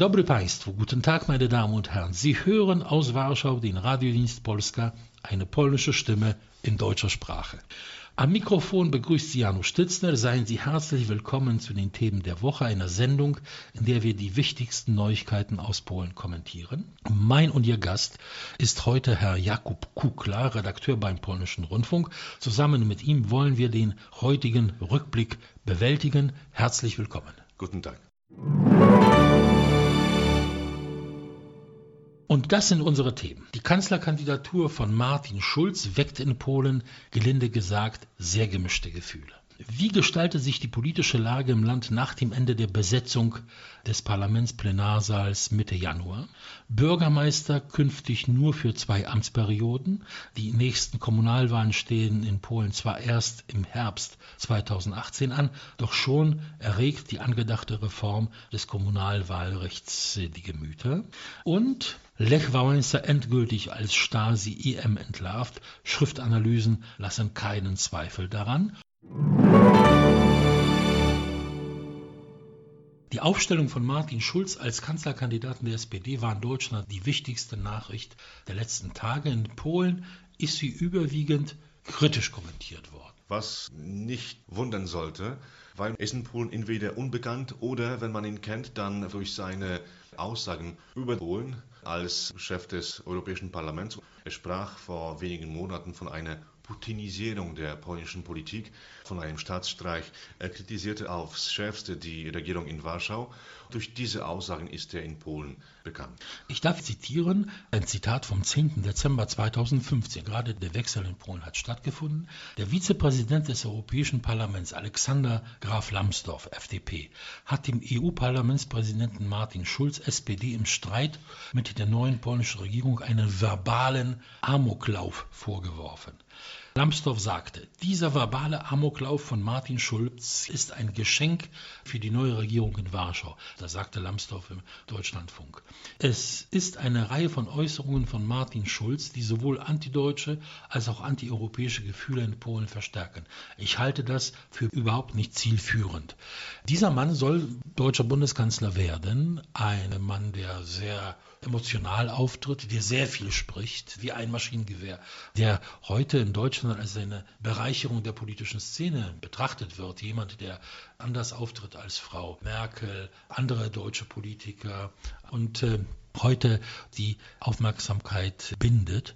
dobry Państwu, guten Tag meine Damen und Herren. Sie hören aus Warschau den Radiodienst Polska, eine polnische Stimme in deutscher Sprache. Am Mikrofon begrüßt Sie Janusz Stitzner. Seien Sie herzlich willkommen zu den Themen der Woche, einer Sendung, in der wir die wichtigsten Neuigkeiten aus Polen kommentieren. Mein und Ihr Gast ist heute Herr Jakub Kukla, Redakteur beim Polnischen Rundfunk. Zusammen mit ihm wollen wir den heutigen Rückblick bewältigen. Herzlich willkommen. Guten Tag. Und das sind unsere Themen. Die Kanzlerkandidatur von Martin Schulz weckt in Polen, gelinde gesagt, sehr gemischte Gefühle. Wie gestaltet sich die politische Lage im Land nach dem Ende der Besetzung des Parlamentsplenarsaals Mitte Januar? Bürgermeister künftig nur für zwei Amtsperioden. Die nächsten Kommunalwahlen stehen in Polen zwar erst im Herbst 2018 an, doch schon erregt die angedachte Reform des Kommunalwahlrechts die Gemüter. Und Lech Wałęsa endgültig als Stasi-EM entlarvt. Schriftanalysen lassen keinen Zweifel daran. Die Aufstellung von Martin Schulz als Kanzlerkandidaten der SPD war in Deutschland die wichtigste Nachricht der letzten Tage. In Polen ist sie überwiegend kritisch kommentiert worden. Was nicht wundern sollte, weil ist in Polen entweder unbekannt oder, wenn man ihn kennt, dann durch seine Aussagen über Polen als Chef des Europäischen Parlaments. Er sprach vor wenigen Monaten von einer Putinisierung der polnischen Politik, von einem Staatsstreich. Er kritisierte aufs Schärfste die Regierung in Warschau. Durch diese Aussagen ist er in Polen bekannt. Ich darf zitieren, ein Zitat vom 10. Dezember 2015. Gerade der Wechsel in Polen hat stattgefunden. Der Vizepräsident des Europäischen Parlaments, Alexander Graf Lambsdorff, FDP, hat dem EU-Parlamentspräsidenten Martin Schulz, SPD, im Streit mit der neuen polnischen Regierung einen verbalen Amoklauf vorgeworfen. Lambsdorff sagte, dieser verbale Amoklauf von Martin Schulz ist ein Geschenk für die neue Regierung in Warschau. Das sagte Lambsdorff im Deutschlandfunk. Es ist eine Reihe von Äußerungen von Martin Schulz, die sowohl antideutsche als auch antieuropäische Gefühle in Polen verstärken. Ich halte das für überhaupt nicht zielführend. Dieser Mann soll deutscher Bundeskanzler werden, ein Mann, der sehr emotional auftritt, der sehr viel spricht, wie ein Maschinengewehr, der heute in Deutschland als eine Bereicherung der politischen Szene betrachtet wird. Jemand, der anders auftritt als Frau Merkel, andere deutsche Politiker und äh, heute die Aufmerksamkeit bindet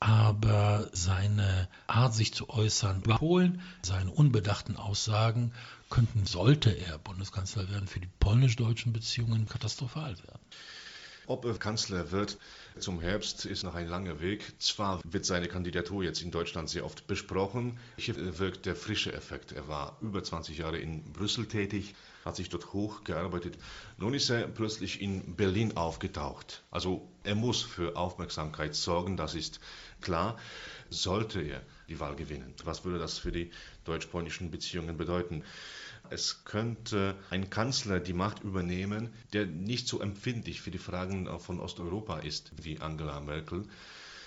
aber seine Art, sich zu äußern, über Polen, seine unbedachten Aussagen könnten, sollte er Bundeskanzler werden, für die polnisch-deutschen Beziehungen katastrophal werden. Ob er Kanzler wird zum Herbst, ist noch ein langer Weg. Zwar wird seine Kandidatur jetzt in Deutschland sehr oft besprochen. Hier wirkt der frische Effekt. Er war über 20 Jahre in Brüssel tätig, hat sich dort hochgearbeitet. Nun ist er plötzlich in Berlin aufgetaucht. Also er muss für Aufmerksamkeit sorgen, das ist klar. Sollte er die Wahl gewinnen, was würde das für die deutsch-polnischen Beziehungen bedeuten? Es könnte ein Kanzler die Macht übernehmen, der nicht so empfindlich für die Fragen von Osteuropa ist wie Angela Merkel.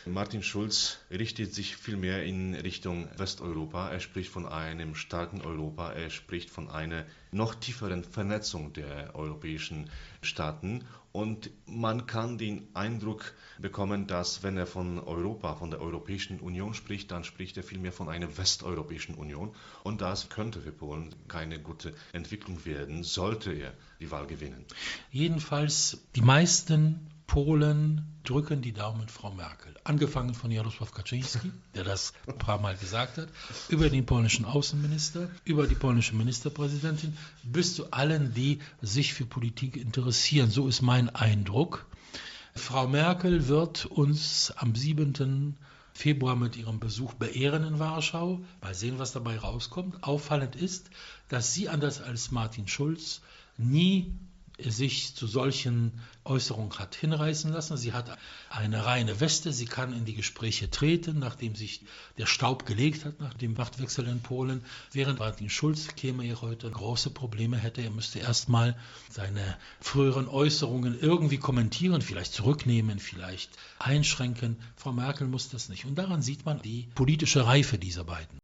Martin Schulz richtet sich vielmehr in Richtung Westeuropa. Er spricht von einem starken Europa. Er spricht von einer noch tieferen Vernetzung der europäischen Staaten. Und man kann den Eindruck bekommen, dass wenn er von Europa, von der Europäischen Union spricht, dann spricht er vielmehr von einer westeuropäischen Union. Und das könnte für Polen keine gute Entwicklung werden, sollte er die Wahl gewinnen. Jedenfalls die meisten Polen drücken die Daumen Frau Merkel. Angefangen von Jarosław Kaczynski, der das ein paar Mal gesagt hat, über den polnischen Außenminister, über die polnische Ministerpräsidentin, bis zu allen, die sich für Politik interessieren. So ist mein Eindruck. Frau Merkel wird uns am 7. Februar mit ihrem Besuch beehren in Warschau. Mal sehen, was dabei rauskommt. Auffallend ist, dass sie anders als Martin Schulz nie sich zu solchen Äußerungen hat hinreißen lassen. Sie hat eine reine Weste, sie kann in die Gespräche treten, nachdem sich der Staub gelegt hat nach dem Machtwechsel in Polen. Während Martin Schulz käme ihr heute große Probleme hätte, er müsste erstmal seine früheren Äußerungen irgendwie kommentieren, vielleicht zurücknehmen, vielleicht einschränken. Frau Merkel muss das nicht. Und daran sieht man die politische Reife dieser beiden.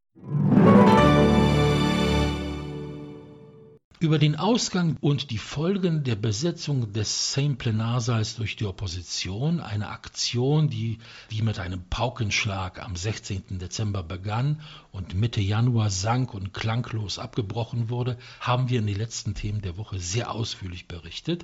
Über den Ausgang und die Folgen der Besetzung des Sejm-Plenarsaals durch die Opposition, eine Aktion, die wie mit einem Paukenschlag am 16. Dezember begann und Mitte Januar sank und klanglos abgebrochen wurde, haben wir in den letzten Themen der Woche sehr ausführlich berichtet.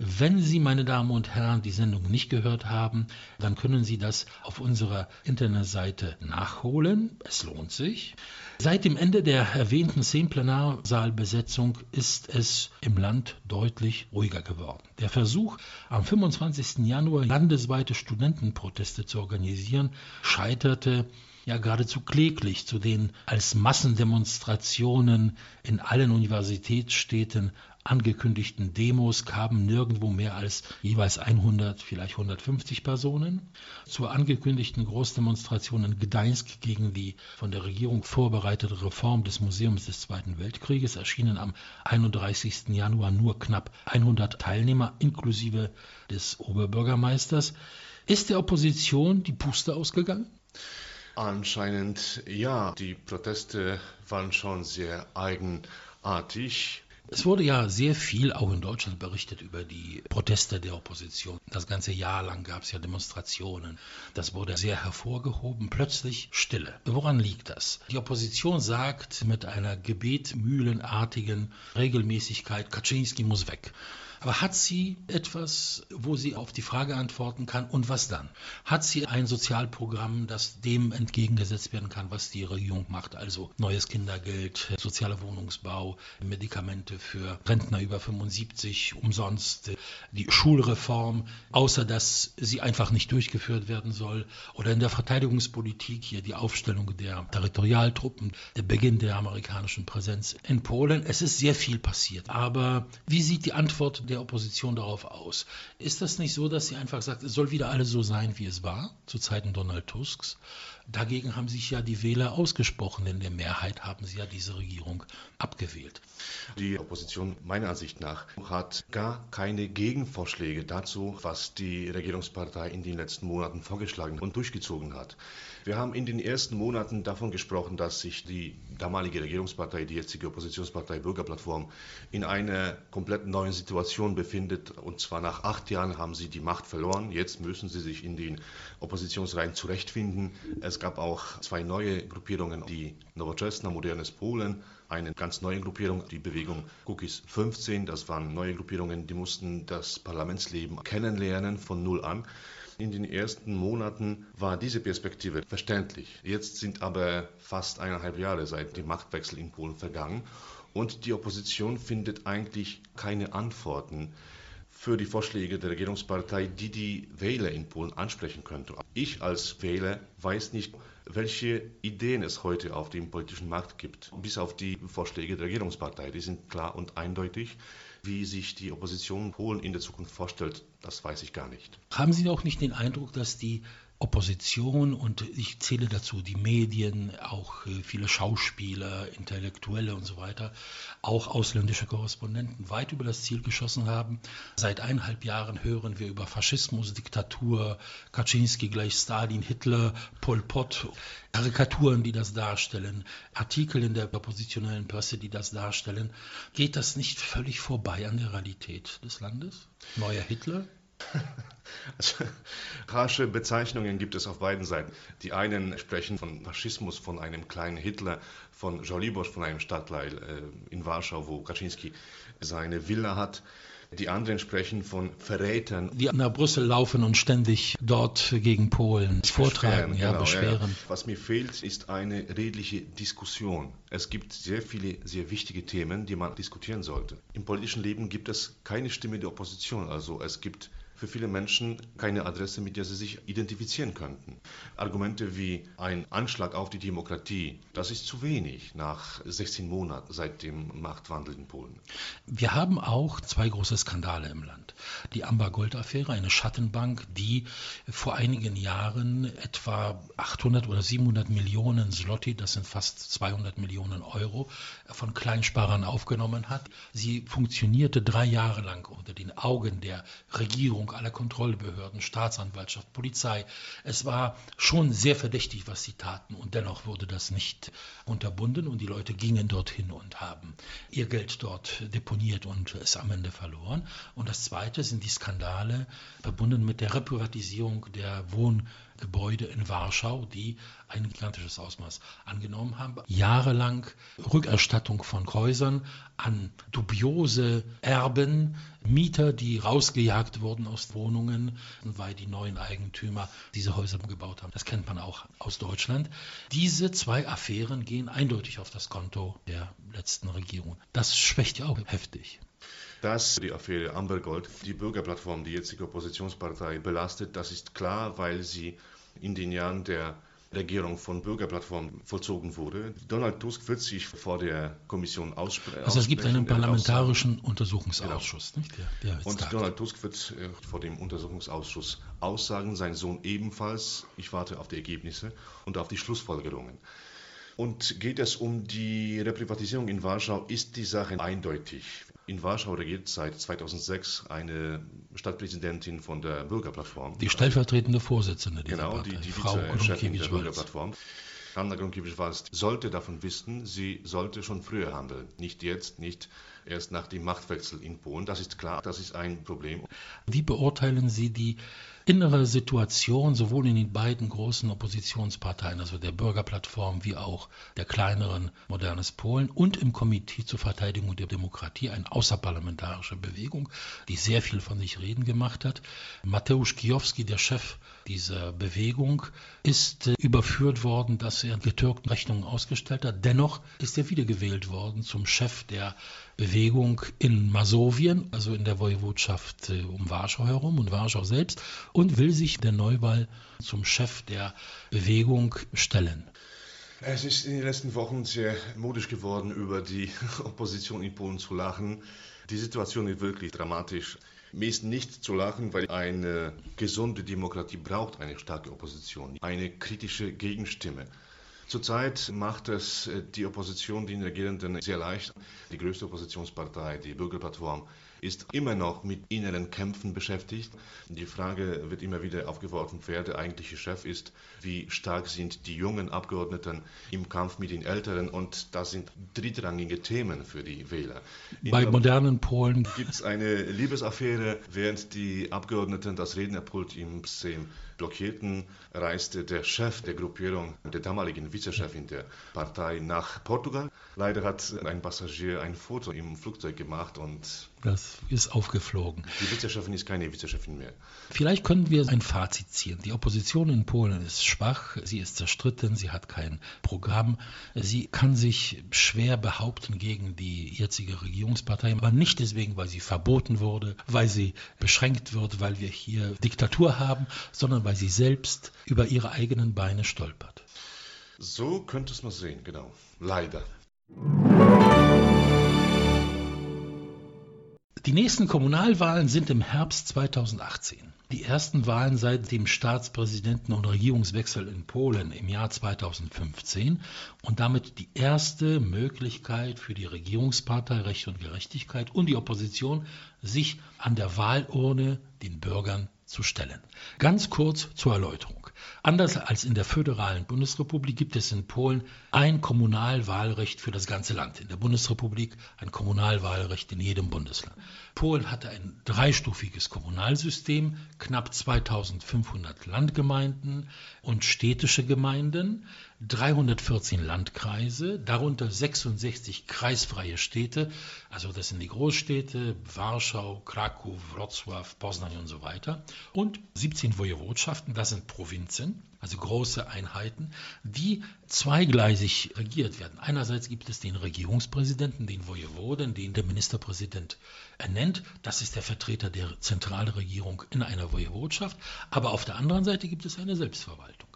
Wenn Sie, meine Damen und Herren, die Sendung nicht gehört haben, dann können Sie das auf unserer Internetseite nachholen. Es lohnt sich. Seit dem Ende der erwähnten Sejm-Plenarsaalbesetzung ist es im Land deutlich ruhiger geworden. Der Versuch, am 25. Januar landesweite Studentenproteste zu organisieren, scheiterte ja geradezu kläglich zu den als Massendemonstrationen in allen Universitätsstädten angekündigten Demos kamen nirgendwo mehr als jeweils 100, vielleicht 150 Personen. Zur angekündigten Großdemonstration in Gdańsk gegen die von der Regierung vorbereitete Reform des Museums des Zweiten Weltkrieges erschienen am 31. Januar nur knapp 100 Teilnehmer inklusive des Oberbürgermeisters. Ist der Opposition die Puste ausgegangen? Anscheinend ja. Die Proteste waren schon sehr eigenartig. Es wurde ja sehr viel auch in Deutschland berichtet über die Proteste der Opposition. Das ganze Jahr lang gab es ja Demonstrationen. Das wurde sehr hervorgehoben. Plötzlich Stille. Woran liegt das? Die Opposition sagt mit einer gebetmühlenartigen Regelmäßigkeit, Kaczynski muss weg. Aber hat sie etwas, wo sie auf die Frage antworten kann und was dann? Hat sie ein Sozialprogramm, das dem entgegengesetzt werden kann, was die Regierung macht? Also neues Kindergeld, sozialer Wohnungsbau, Medikamente für Rentner über 75 umsonst, die Schulreform, außer dass sie einfach nicht durchgeführt werden soll. Oder in der Verteidigungspolitik hier die Aufstellung der Territorialtruppen, der Beginn der amerikanischen Präsenz in Polen. Es ist sehr viel passiert. Aber wie sieht die Antwort der Opposition darauf aus. Ist das nicht so, dass sie einfach sagt, es soll wieder alles so sein, wie es war, zu Zeiten Donald Tusks? Dagegen haben sich ja die Wähler ausgesprochen. In der Mehrheit haben sie ja diese Regierung abgewählt. Die Opposition meiner Ansicht nach hat gar keine Gegenvorschläge dazu, was die Regierungspartei in den letzten Monaten vorgeschlagen und durchgezogen hat. Wir haben in den ersten Monaten davon gesprochen, dass sich die damalige Regierungspartei, die jetzige Oppositionspartei Bürgerplattform, in einer komplett neuen Situation befindet. Und zwar nach acht Jahren haben sie die Macht verloren. Jetzt müssen sie sich in den Oppositionsreihen zurechtfinden. Gab auch zwei neue Gruppierungen, die Nowoczesna, Modernes Polen, eine ganz neue Gruppierung, die Bewegung Cookies 15. Das waren neue Gruppierungen, die mussten das Parlamentsleben kennenlernen von null an. In den ersten Monaten war diese Perspektive verständlich. Jetzt sind aber fast eineinhalb Jahre seit dem Machtwechsel in Polen vergangen und die Opposition findet eigentlich keine Antworten für die Vorschläge der Regierungspartei, die die Wähler in Polen ansprechen könnte. Ich als Wähler weiß nicht, welche Ideen es heute auf dem politischen Markt gibt, bis auf die Vorschläge der Regierungspartei. Die sind klar und eindeutig. Wie sich die Opposition Polen in der Zukunft vorstellt, das weiß ich gar nicht. Haben Sie auch nicht den Eindruck, dass die Opposition und ich zähle dazu die Medien, auch äh, viele Schauspieler, Intellektuelle und so weiter, auch ausländische Korrespondenten weit über das Ziel geschossen haben. Seit eineinhalb Jahren hören wir über Faschismus, Diktatur, Kaczynski gleich Stalin, Hitler, Pol Pot, Karikaturen, die das darstellen, Artikel in der oppositionellen Presse, die das darstellen. Geht das nicht völlig vorbei an der Realität des Landes? Neuer Hitler? Also, harsche Bezeichnungen gibt es auf beiden Seiten. Die einen sprechen von Faschismus, von einem kleinen Hitler, von Żoliborz, von einem Stadtteil äh, in Warschau, wo Kaczynski seine Villa hat. Die anderen sprechen von Verrätern. Die nach Brüssel laufen und ständig dort gegen Polen vortragen, ja, genau, beschweren. Ja. Was mir fehlt, ist eine redliche Diskussion. Es gibt sehr viele sehr wichtige Themen, die man diskutieren sollte. Im politischen Leben gibt es keine Stimme der Opposition. Also es gibt für viele Menschen keine Adresse, mit der sie sich identifizieren könnten. Argumente wie ein Anschlag auf die Demokratie, das ist zu wenig nach 16 Monaten seit dem Machtwandel in Polen. Wir haben auch zwei große Skandale im Land. Die Amber Gold Affäre, eine Schattenbank, die vor einigen Jahren etwa 800 oder 700 Millionen Zloty, das sind fast 200 Millionen Euro, von Kleinsparern aufgenommen hat. Sie funktionierte drei Jahre lang unter den Augen der Regierung aller Kontrollbehörden, Staatsanwaltschaft, Polizei. Es war schon sehr verdächtig, was sie taten und dennoch wurde das nicht unterbunden und die Leute gingen dorthin und haben ihr Geld dort deponiert und es am Ende verloren. Und das Zweite sind die Skandale verbunden mit der Reprivatisierung der Wohn Gebäude in Warschau, die ein gigantisches Ausmaß angenommen haben. Jahrelang Rückerstattung von Häusern an dubiose Erben, Mieter, die rausgejagt wurden aus Wohnungen, weil die neuen Eigentümer diese Häuser gebaut haben. Das kennt man auch aus Deutschland. Diese zwei Affären gehen eindeutig auf das Konto der letzten Regierung. Das schwächt ja auch heftig dass die Affäre Ambergold die Bürgerplattform, die jetzige Oppositionspartei, belastet. Das ist klar, weil sie in den Jahren der Regierung von Bürgerplattform vollzogen wurde. Donald Tusk wird sich vor der Kommission aussprechen. Also es gibt einen parlamentarischen Untersuchungsausschuss. Genau. Nicht? Der, der Und tagt. Donald Tusk wird äh, vor dem Untersuchungsausschuss aussagen, sein Sohn ebenfalls. Ich warte auf die Ergebnisse und auf die Schlussfolgerungen. Und geht es um die Reprivatisierung in Warschau, ist die Sache eindeutig. In Warschau regiert seit 2006 eine Stadtpräsidentin von der Bürgerplattform. Die stellvertretende Vorsitzende dieser Genau, die, die Frau Chefin der Bürgerplattform. Hanna Grunkiewicz-Walz sollte davon wissen, sie sollte schon früher handeln. Nicht jetzt, nicht erst nach dem Machtwechsel in Polen. Das ist klar, das ist ein Problem. Wie beurteilen Sie die innere Situation sowohl in den beiden großen Oppositionsparteien, also der Bürgerplattform wie auch der kleineren Modernes Polen und im Komitee zur Verteidigung der Demokratie, eine außerparlamentarische Bewegung, die sehr viel von sich reden gemacht hat. Mateusz Kijowski, der Chef dieser Bewegung, ist äh, überführt worden, dass er getürkten Rechnungen ausgestellt hat. Dennoch ist er wiedergewählt worden zum Chef der Bewegung in Masowien, also in der Woiwodschaft äh, um Warschau herum und Warschau selbst, und will sich der Neuwahl zum Chef der Bewegung stellen. Es ist in den letzten Wochen sehr modisch geworden, über die Opposition in Polen zu lachen. Die Situation ist wirklich dramatisch. Mir ist nicht zu lachen, weil eine gesunde Demokratie braucht eine starke Opposition, eine kritische Gegenstimme. Zurzeit macht es äh, die Opposition, den Regierenden, sehr leicht. Die größte Oppositionspartei, die Bürgerplattform, ist immer noch mit inneren Kämpfen beschäftigt. Die Frage wird immer wieder aufgeworfen, wer der eigentliche Chef ist, wie stark sind die jungen Abgeordneten im Kampf mit den Älteren und das sind drittrangige Themen für die Wähler. In Bei modernen Polen gibt es eine Liebesaffäre, während die Abgeordneten das Rednerpult im Sejm blockierten, reiste der Chef der Gruppierung, der damaligen Vizechefin der Partei, nach Portugal. Leider hat ein Passagier ein Foto im Flugzeug gemacht und das ist aufgeflogen. Die Vizechefin ist keine Vizechefin mehr. Vielleicht können wir ein Fazit ziehen. Die Opposition in Polen ist schwach, sie ist zerstritten, sie hat kein Programm, sie kann sich schwer behaupten gegen die jetzige Regierungspartei, aber nicht deswegen, weil sie verboten wurde, weil sie beschränkt wird, weil wir hier Diktatur haben, sondern weil sie selbst über ihre eigenen Beine stolpert. So könnte es man sehen, genau. Leider. Die nächsten Kommunalwahlen sind im Herbst 2018. Die ersten Wahlen seit dem Staatspräsidenten- und Regierungswechsel in Polen im Jahr 2015 und damit die erste Möglichkeit für die Regierungspartei Recht und Gerechtigkeit und die Opposition, sich an der Wahlurne den Bürgern zu stellen. Ganz kurz zur Erläuterung. Anders als in der föderalen Bundesrepublik gibt es in Polen ein Kommunalwahlrecht für das ganze Land. In der Bundesrepublik ein Kommunalwahlrecht in jedem Bundesland. Polen hatte ein dreistufiges Kommunalsystem, knapp 2500 Landgemeinden und städtische Gemeinden, 314 Landkreise, darunter 66 kreisfreie Städte, also das sind die Großstädte, Warschau, Krakow, Wrocław, Poznań und so weiter, und 17 Wojewodschaften, das sind Provinzen, also große Einheiten, die zweigleisig regiert werden. Einerseits gibt es den Regierungspräsidenten, den Wojewoden, den der Ministerpräsident ernennt. Das ist der Vertreter der Zentralregierung in einer Wojewodschaft. Aber auf der anderen Seite gibt es eine Selbstverwaltung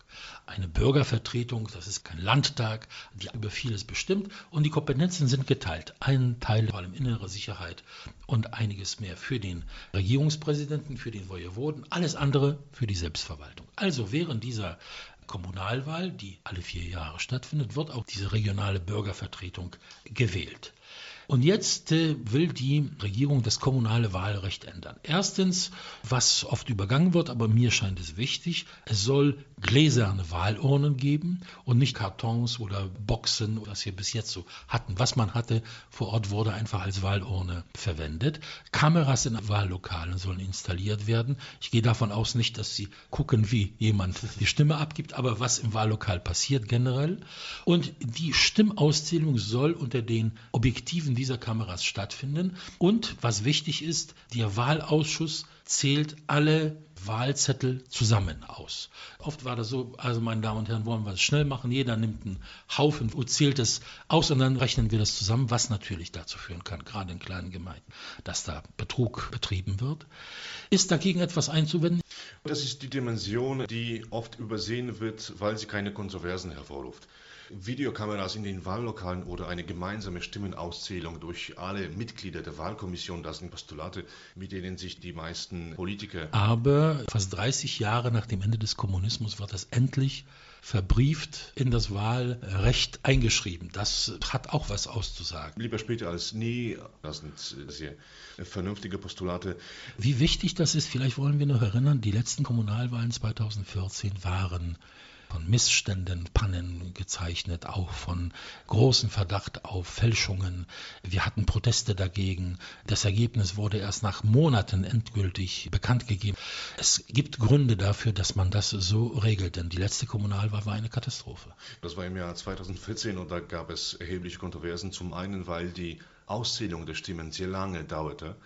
eine Bürgervertretung, das ist kein Landtag, die über vieles bestimmt und die Kompetenzen sind geteilt. Ein Teil vor allem innere Sicherheit und einiges mehr für den Regierungspräsidenten, für den Wojewoden, alles andere für die Selbstverwaltung. Also während dieser Kommunalwahl, die alle vier Jahre stattfindet, wird auch diese regionale Bürgervertretung gewählt. Und jetzt äh, will die Regierung das kommunale Wahlrecht ändern. Erstens, was oft übergangen wird, aber mir scheint es wichtig, es soll gläserne Wahlurnen geben und nicht Kartons oder Boxen, was wir bis jetzt so hatten. Was man hatte vor Ort wurde einfach als Wahlurne verwendet. Kameras in Wahllokalen sollen installiert werden. Ich gehe davon aus nicht, dass sie gucken, wie jemand die Stimme abgibt, aber was im Wahllokal passiert generell. Und die Stimmauszählung soll unter den Objektiven dieser Kameras stattfinden. Und was wichtig ist, der Wahlausschuss zählt alle Wahlzettel zusammen aus. Oft war das so, also meine Damen und Herren, wollen wir es schnell machen, jeder nimmt einen Haufen und zählt es aus und dann rechnen wir das zusammen, was natürlich dazu führen kann, gerade in kleinen Gemeinden, dass da Betrug betrieben wird. Ist dagegen etwas einzuwenden? Das ist die Dimension, die oft übersehen wird, weil sie keine Kontroversen hervorruft. Videokameras in den Wahllokalen oder eine gemeinsame Stimmenauszählung durch alle Mitglieder der Wahlkommission, das sind Postulate, mit denen sich die meisten Politiker. Aber fast 30 Jahre nach dem Ende des Kommunismus wird das endlich verbrieft in das Wahlrecht eingeschrieben. Das hat auch was auszusagen. Lieber später als nie, das sind sehr vernünftige Postulate. Wie wichtig das ist, vielleicht wollen wir noch erinnern, die letzten Kommunalwahlen 2014 waren von Missständen, Pannen gezeichnet, auch von großem Verdacht auf Fälschungen. Wir hatten Proteste dagegen. Das Ergebnis wurde erst nach Monaten endgültig bekannt gegeben. Es gibt Gründe dafür, dass man das so regelt, denn die letzte Kommunalwahl war eine Katastrophe. Das war im Jahr 2014 und da gab es erhebliche Kontroversen. Zum einen, weil die Auszählung der Stimmen sehr lange dauerte.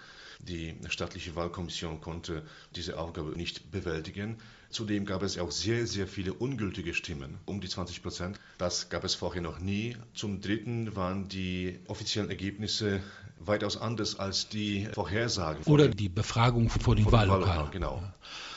Die staatliche Wahlkommission konnte diese Aufgabe nicht bewältigen. Zudem gab es auch sehr, sehr viele ungültige Stimmen, um die 20 Prozent. Das gab es vorher noch nie. Zum Dritten waren die offiziellen Ergebnisse weitaus anders als die Vorhersagen. Oder die Befragung vor den Wahllokalen. Genau.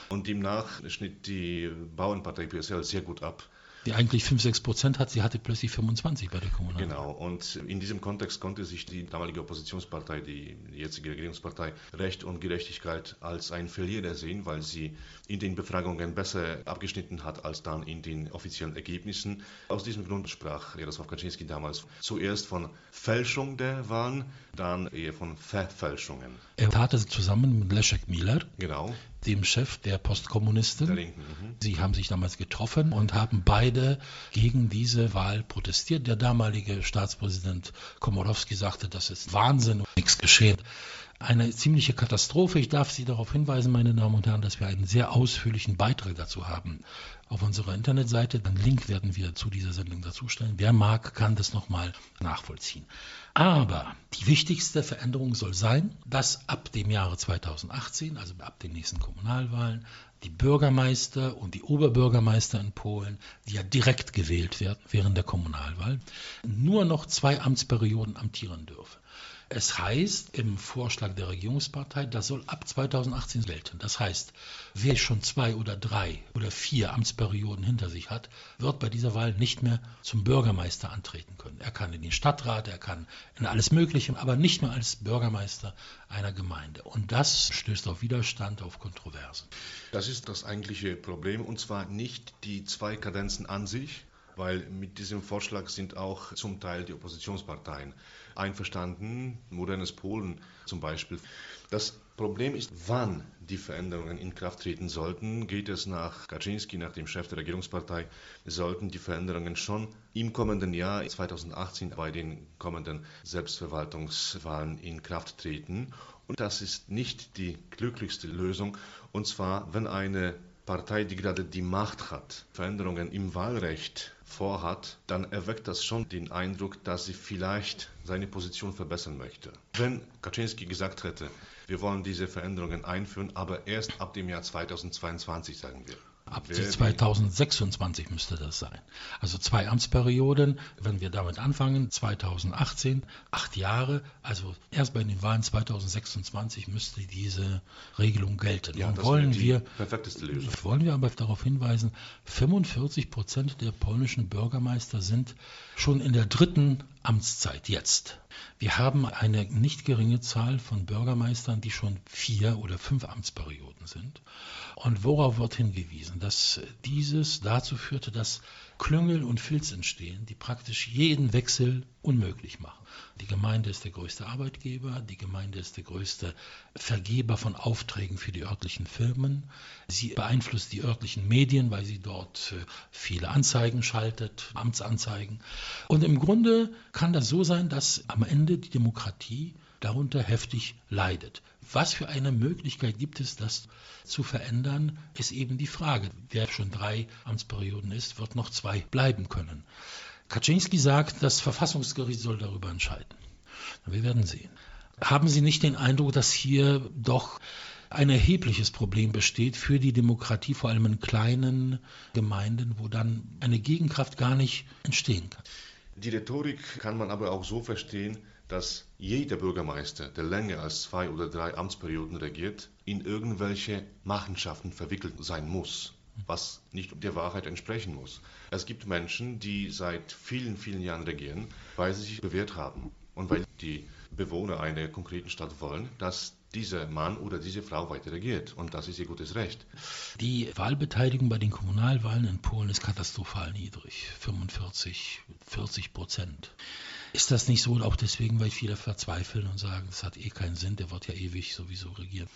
Und demnach schnitt die Bauernpartei PSL sehr gut ab die eigentlich 5, 6 Prozent hat, sie hatte plötzlich 25 bei der Kommunal. Genau, und in diesem Kontext konnte sich die damalige Oppositionspartei, die jetzige Regierungspartei, Recht und Gerechtigkeit als ein Verlierer sehen, weil sie in den Befragungen besser abgeschnitten hat als dann in den offiziellen Ergebnissen. Aus diesem Grund sprach Jaroslaw Kaczynski damals zuerst von Fälschung der Wahlen, dann eher von Verfälschungen. Er tat es zusammen mit Leszek Miller. Genau dem Chef der Postkommunisten. Der Linken, mhm. Sie haben sich damals getroffen und haben beide gegen diese Wahl protestiert. Der damalige Staatspräsident Komorowski sagte, das ist Wahnsinn und nichts geschehen. Eine ziemliche Katastrophe. Ich darf Sie darauf hinweisen, meine Damen und Herren, dass wir einen sehr ausführlichen Beitrag dazu haben auf unserer Internetseite. Den Link werden wir zu dieser Sendung dazustellen. Wer mag, kann das nochmal nachvollziehen. Aber die wichtigste Veränderung soll sein, dass ab dem Jahre 2018, also ab den nächsten Kommunalwahlen, die Bürgermeister und die Oberbürgermeister in Polen, die ja direkt gewählt werden während der Kommunalwahl, nur noch zwei Amtsperioden amtieren dürfen. Es heißt im Vorschlag der Regierungspartei, das soll ab 2018 gelten. Das heißt, wer schon zwei oder drei oder vier Amtsperioden hinter sich hat, wird bei dieser Wahl nicht mehr zum Bürgermeister antreten können. Er kann in den Stadtrat, er kann in alles Mögliche, aber nicht mehr als Bürgermeister einer Gemeinde. Und das stößt auf Widerstand, auf Kontroversen. Das ist das eigentliche Problem, und zwar nicht die zwei Kadenzen an sich, weil mit diesem Vorschlag sind auch zum Teil die Oppositionsparteien einverstanden, modernes Polen zum Beispiel. Das Problem ist, wann die Veränderungen in Kraft treten sollten. Geht es nach Kaczynski, nach dem Chef der Regierungspartei, sollten die Veränderungen schon im kommenden Jahr 2018 bei den kommenden Selbstverwaltungswahlen in Kraft treten. Und das ist nicht die glücklichste Lösung. Und zwar, wenn eine Partei, die gerade die Macht hat, Veränderungen im Wahlrecht vorhat, dann erweckt das schon den Eindruck, dass sie vielleicht seine Position verbessern möchte. Wenn Kaczynski gesagt hätte, wir wollen diese Veränderungen einführen, aber erst ab dem Jahr 2022, sagen wir, Ab 2026 müsste das sein. Also zwei Amtsperioden, wenn wir damit anfangen, 2018, acht Jahre, also erst bei den Wahlen 2026 müsste diese Regelung gelten. Ja, das wollen wir, perfekteste Lösung. Wollen wir aber darauf hinweisen, 45 Prozent der polnischen Bürgermeister sind schon in der dritten Amtszeit jetzt. Wir haben eine nicht geringe Zahl von Bürgermeistern, die schon vier oder fünf Amtsperioden sind. Und worauf wird hingewiesen? Dass dieses dazu führte, dass Klüngel und Filz entstehen, die praktisch jeden Wechsel unmöglich machen. Die Gemeinde ist der größte Arbeitgeber, die Gemeinde ist der größte Vergeber von Aufträgen für die örtlichen Firmen. Sie beeinflusst die örtlichen Medien, weil sie dort äh, viele Anzeigen schaltet, Amtsanzeigen. Und im Grunde kann das so sein, dass am Ende die Demokratie darunter heftig leidet. Was für eine Möglichkeit gibt es, das zu verändern, ist eben die Frage. Wer schon drei Amtsperioden ist, wird noch zwei bleiben können. Kaczynski sagt, das Verfassungsgericht soll darüber entscheiden. Wir werden sehen. Haben Sie nicht den Eindruck, dass hier doch ein erhebliches Problem besteht für die Demokratie, vor allem in kleinen Gemeinden, wo dann eine Gegenkraft gar nicht entstehen kann? Die Rhetorik kann man aber auch so verstehen, dass jeder Bürgermeister, der länger als zwei oder drei Amtsperioden regiert, in irgendwelche Machenschaften verwickelt sein muss, was nicht der Wahrheit entsprechen muss. Es gibt Menschen, die seit vielen, vielen Jahren regieren, weil sie sich bewährt haben und weil die Bewohner einer konkreten Stadt wollen, dass dieser Mann oder diese Frau weiter regiert. Und das ist ihr gutes Recht. Die Wahlbeteiligung bei den Kommunalwahlen in Polen ist katastrophal niedrig. 45, 40 Prozent. Ist das nicht so auch deswegen, weil viele verzweifeln und sagen, es hat eh keinen Sinn, der wird ja ewig sowieso regieren?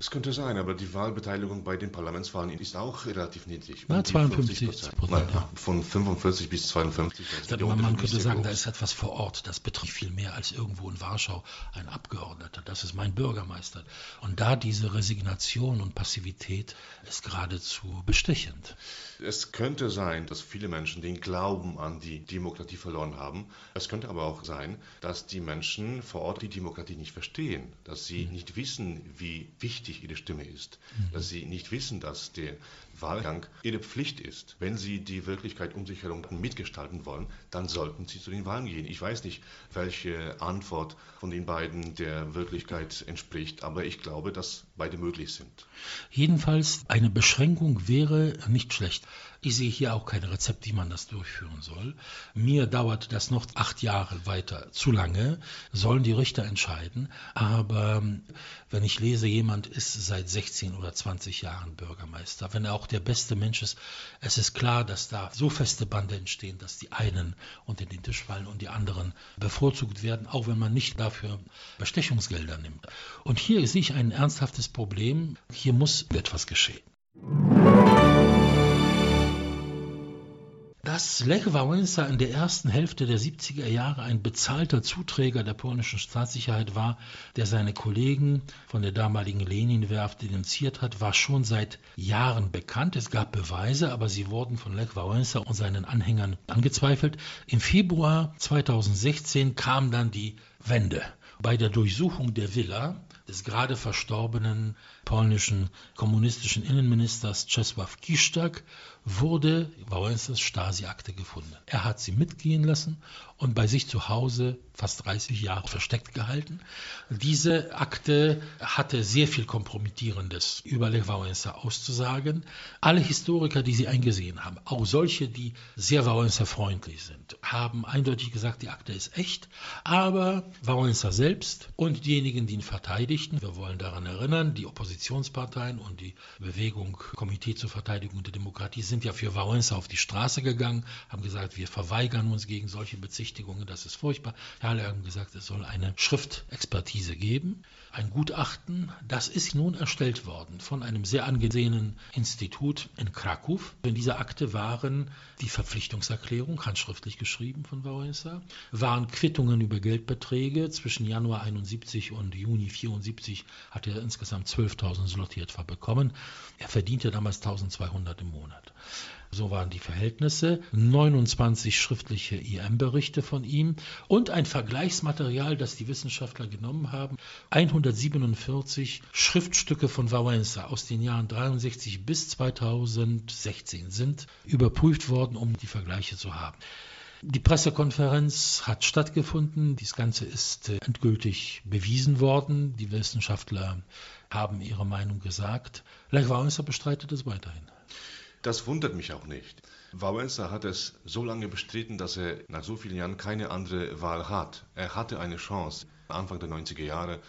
Es könnte sein, aber die Wahlbeteiligung bei den Parlamentswahlen ist auch relativ niedrig. Na, 52 Prozent. Ja. Von 45 bis 52. Man, man könnte sagen, groß. da ist etwas vor Ort. Das betrifft viel mehr als irgendwo in Warschau ein Abgeordneter. Das ist mein Bürgermeister. Und da diese Resignation und Passivität ist geradezu bestechend. Es könnte sein, dass viele Menschen den Glauben an die Demokratie verloren haben. Es könnte aber auch sein, dass die Menschen vor Ort die Demokratie nicht verstehen, dass sie mhm. nicht wissen, wie wichtig ihre Stimme ist, mhm. dass sie nicht wissen, dass der Wahlgang ihre Pflicht ist. Wenn sie die Wirklichkeit um sich herum mitgestalten wollen, dann sollten sie zu den Wahlen gehen. Ich weiß nicht, welche Antwort von den beiden der Wirklichkeit entspricht, aber ich glaube, dass beide möglich sind. Jedenfalls eine Beschränkung wäre nicht schlecht. Ich sehe hier auch kein Rezept, wie man das durchführen soll. Mir dauert das noch acht Jahre weiter zu lange, sollen die Richter entscheiden. Aber wenn ich lese, jemand ist seit 16 oder 20 Jahren Bürgermeister, wenn er auch der beste Mensch ist, es ist klar, dass da so feste Bande entstehen, dass die einen unter den Tisch fallen und die anderen bevorzugt werden, auch wenn man nicht dafür Bestechungsgelder nimmt. Und hier sehe ich ein ernsthaftes Problem. Hier muss etwas geschehen. Dass Lech Wałęsa in der ersten Hälfte der 70er Jahre ein bezahlter Zuträger der polnischen Staatssicherheit war, der seine Kollegen von der damaligen Leninwerft denunziert hat, war schon seit Jahren bekannt. Es gab Beweise, aber sie wurden von Lech Wałęsa und seinen Anhängern angezweifelt. Im Februar 2016 kam dann die Wende. Bei der Durchsuchung der Villa des gerade verstorbenen polnischen kommunistischen Innenministers Czesław Kiszczak wurde Wałęsas Stasi-Akte gefunden. Er hat sie mitgehen lassen und bei sich zu Hause fast 30 Jahre versteckt gehalten. Diese Akte hatte sehr viel Kompromittierendes über Lech Wałęsa auszusagen. Alle Historiker, die sie eingesehen haben, auch solche, die sehr Wałęsa-freundlich sind, haben eindeutig gesagt, die Akte ist echt. Aber Wałęsa selbst und diejenigen, die ihn verteidigten, wir wollen daran erinnern, die Oppositionsparteien und die Bewegung Komitee zur Verteidigung der Demokratie sind ja für Wałęsa auf die Straße gegangen, haben gesagt, wir verweigern uns gegen solche Bezichtigungen, das ist furchtbar. Alle haben gesagt, es soll eine Schriftexpertise geben, ein Gutachten. Das ist nun erstellt worden von einem sehr angesehenen Institut in Krakow. In dieser Akte waren die Verpflichtungserklärung, handschriftlich geschrieben von Wałęsa, waren Quittungen über Geldbeträge. Zwischen Januar 71 und Juni 74 hat er insgesamt 12.000 Zloty etwa bekommen. Er verdiente damals 1200 im Monat. So waren die Verhältnisse. 29 schriftliche IM-Berichte von ihm und ein Vergleichsmaterial, das die Wissenschaftler genommen haben. 147 Schriftstücke von Wałęsa aus den Jahren 63 bis 2016 sind überprüft worden, um die Vergleiche zu haben. Die Pressekonferenz hat stattgefunden. Das Ganze ist äh, endgültig bewiesen worden. Die Wissenschaftler haben ihre Meinung gesagt. Lech Wałęsa bestreitet es weiterhin. Das wundert mich auch nicht. Wałęsa hat es so lange bestritten, dass er nach so vielen Jahren keine andere Wahl hat. Er hatte eine Chance. Anfang der 90er Jahre.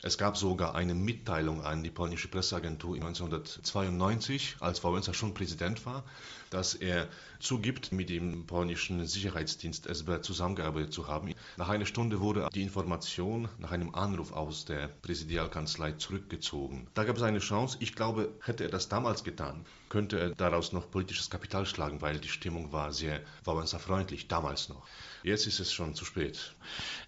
Es gab sogar eine Mitteilung an die polnische Presseagentur 1992, als Wałęsa schon Präsident war, dass er zugibt, mit dem polnischen Sicherheitsdienst SB zusammengearbeitet zu haben. Nach einer Stunde wurde die Information nach einem Anruf aus der Präsidialkanzlei zurückgezogen. Da gab es eine Chance. Ich glaube, hätte er das damals getan, könnte er daraus noch politisches Kapital schlagen, weil die Stimmung war sehr Wałęsa-freundlich, damals noch. Jetzt ist es schon zu spät.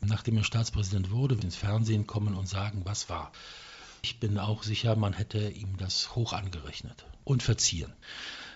Nachdem er Staatspräsident wurde, ins Fernsehen kommen und sagen, was war. Ich bin auch sicher, man hätte ihm das hoch angerechnet und verziehen.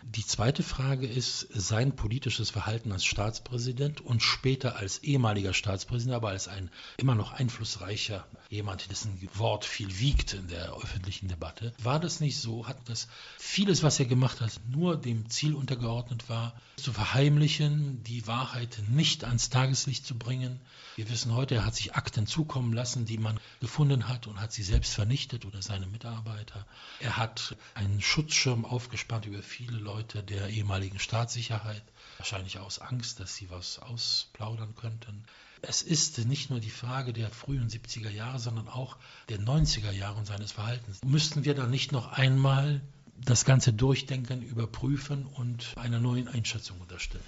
Die zweite Frage ist sein politisches Verhalten als Staatspräsident und später als ehemaliger Staatspräsident, aber als ein immer noch einflussreicher jemand, dessen Wort viel wiegt in der öffentlichen Debatte. War das nicht so? Hat das vieles, was er gemacht hat, nur dem Ziel untergeordnet war, zu verheimlichen, die Wahrheit nicht ans Tageslicht zu bringen? Wir wissen heute, er hat sich Akten zukommen lassen, die man gefunden hat und hat sie selbst vernichtet oder seine Mitarbeiter. Er hat einen Schutzschirm aufgespannt über viele Leute Leute der ehemaligen Staatssicherheit, wahrscheinlich aus Angst, dass sie was ausplaudern könnten. Es ist nicht nur die Frage der frühen 70er Jahre, sondern auch der 90er Jahre und seines Verhaltens. Müssten wir dann nicht noch einmal das Ganze durchdenken, überprüfen und einer neuen Einschätzung unterstellen.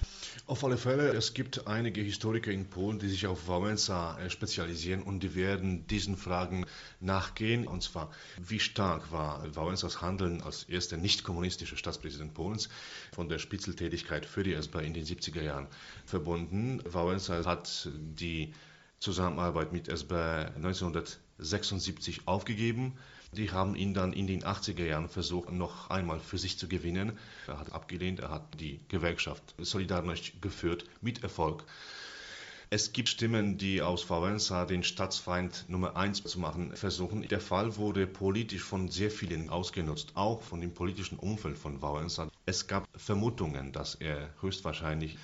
Auf alle Fälle, es gibt einige Historiker in Polen, die sich auf Wałęsa äh, spezialisieren und die werden diesen Fragen nachgehen. Und zwar, wie stark war Wałęsas Handeln als erster nicht-kommunistischer Staatspräsident Polens von der Spitzeltätigkeit für die SB in den 70er Jahren verbunden. Wałęsa hat die Zusammenarbeit mit SB 1976 aufgegeben die haben ihn dann in den 80er Jahren versucht, noch einmal für sich zu gewinnen. Er hat abgelehnt, er hat die Gewerkschaft Solidarność geführt, mit Erfolg. Es gibt Stimmen, die aus Wałęsa den Staatsfeind Nummer eins zu machen versuchen. Der Fall wurde politisch von sehr vielen ausgenutzt, auch von dem politischen Umfeld von Wałęsa. Es gab Vermutungen, dass er höchstwahrscheinlich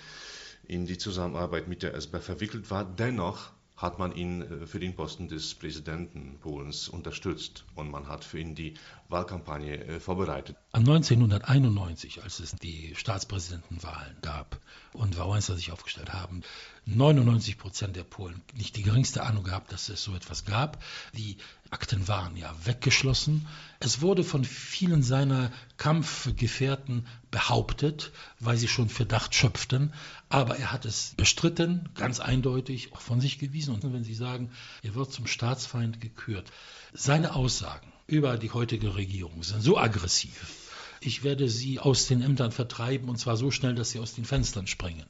in die Zusammenarbeit mit der SB verwickelt war. Dennoch hat man ihn äh, für den Posten des Präsidenten Polens unterstützt und man hat für ihn die Wahlkampagne äh, vorbereitet. 1991, als es die Staatspräsidentenwahlen gab und Wałęsa sich aufgestellt haben, 99 Prozent der Polen nicht die geringste Ahnung gehabt, dass es so etwas gab. Die Akten waren ja weggeschlossen. Es wurde von vielen seiner Kampfgefährten behauptet, weil sie schon Verdacht schöpften. Aber er hat es bestritten, ganz eindeutig, auch von sich gewiesen. Und wenn Sie sagen, er wird zum Staatsfeind gekürt, seine Aussagen über die heutige Regierung sind so aggressiv, ich werde sie aus den Ämtern vertreiben und zwar so schnell, dass sie aus den Fenstern springen.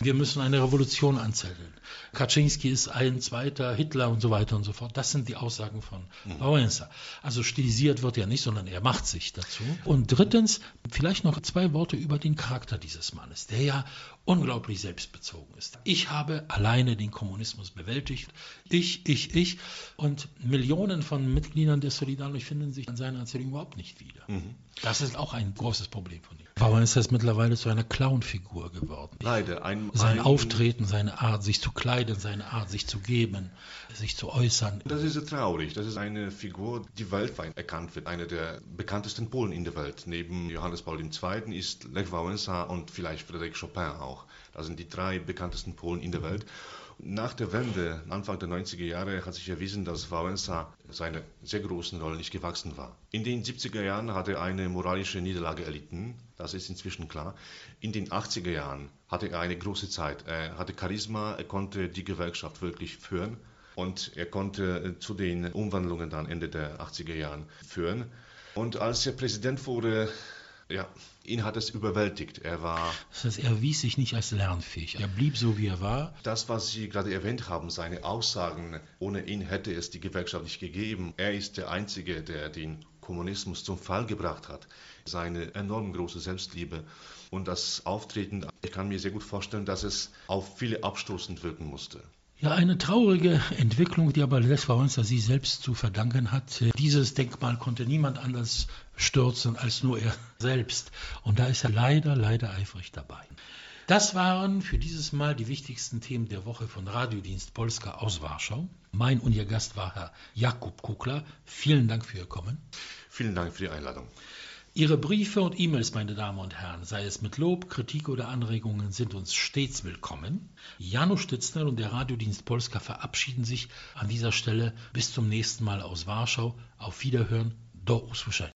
Wir müssen eine Revolution anzetteln. Kaczynski ist ein zweiter Hitler und so weiter und so fort. Das sind die Aussagen von mhm. Wałęsa. Also stilisiert wird er nicht, sondern er macht sich dazu. Und drittens, vielleicht noch zwei Worte über den Charakter dieses Mannes, der ja unglaublich selbstbezogen ist. Ich habe alleine den Kommunismus bewältigt. Ich, ich, ich. Und Millionen von Mitgliedern der Solidarność finden sich an seiner Erzählung überhaupt nicht wieder. Mhm. Das ist auch ein großes Problem von ihm. Warum ist das mittlerweile zu einer Clownfigur geworden? Leider. Ein, sein ein, Auftreten, seine Art, sich zu kleiden, seine Art, sich zu geben, sich zu äußern. Das ist traurig. Das ist eine Figur, die weltweit erkannt wird. Einer der bekanntesten Polen in der Welt. Neben Johannes Paul II. ist Lech Wałęsa und vielleicht Frédéric Chopin auch. Das sind die drei bekanntesten Polen in der Welt. Nach der Wende, Anfang der 90er Jahre, hat sich erwiesen, dass Wałęsa seiner sehr großen Rolle nicht gewachsen war. In den 70er Jahren hat er eine moralische Niederlage erlitten, das ist inzwischen klar. In den 80er Jahren hatte er eine große Zeit. Er hatte Charisma, er konnte die Gewerkschaft wirklich führen und er konnte zu den Umwandlungen dann Ende der 80er Jahren führen. Und als er Präsident wurde, ja, ihn hat es überwältigt. Er war. Das heißt, er wies sich nicht als lernfähig. Er blieb so, wie er war. Das, was Sie gerade erwähnt haben, seine Aussagen, ohne ihn hätte es die Gewerkschaft nicht gegeben. Er ist der Einzige, der den Kommunismus zum Fall gebracht hat. Seine enorm große Selbstliebe und das Auftreten, ich kann mir sehr gut vorstellen, dass es auf viele abstoßend wirken musste. Ja, eine traurige Entwicklung, die aber Lech Wałęsa sie selbst zu verdanken hat. Dieses Denkmal konnte niemand anders stürzen als nur er selbst. Und da ist er leider, leider eifrig dabei. Das waren für dieses Mal die wichtigsten Themen der Woche von Radiodienst Polska aus Warschau. Mein und Ihr Gast war Herr Jakub Kukler. Vielen Dank für Ihr Kommen. Vielen Dank für die Einladung. Ihre Briefe und E-Mails, meine Damen und Herren, sei es mit Lob, Kritik oder Anregungen, sind uns stets willkommen. Janusz Stitzner und der Radiodienst Polska verabschieden sich an dieser Stelle bis zum nächsten Mal aus Warschau. Auf Wiederhören, do usłyszenia.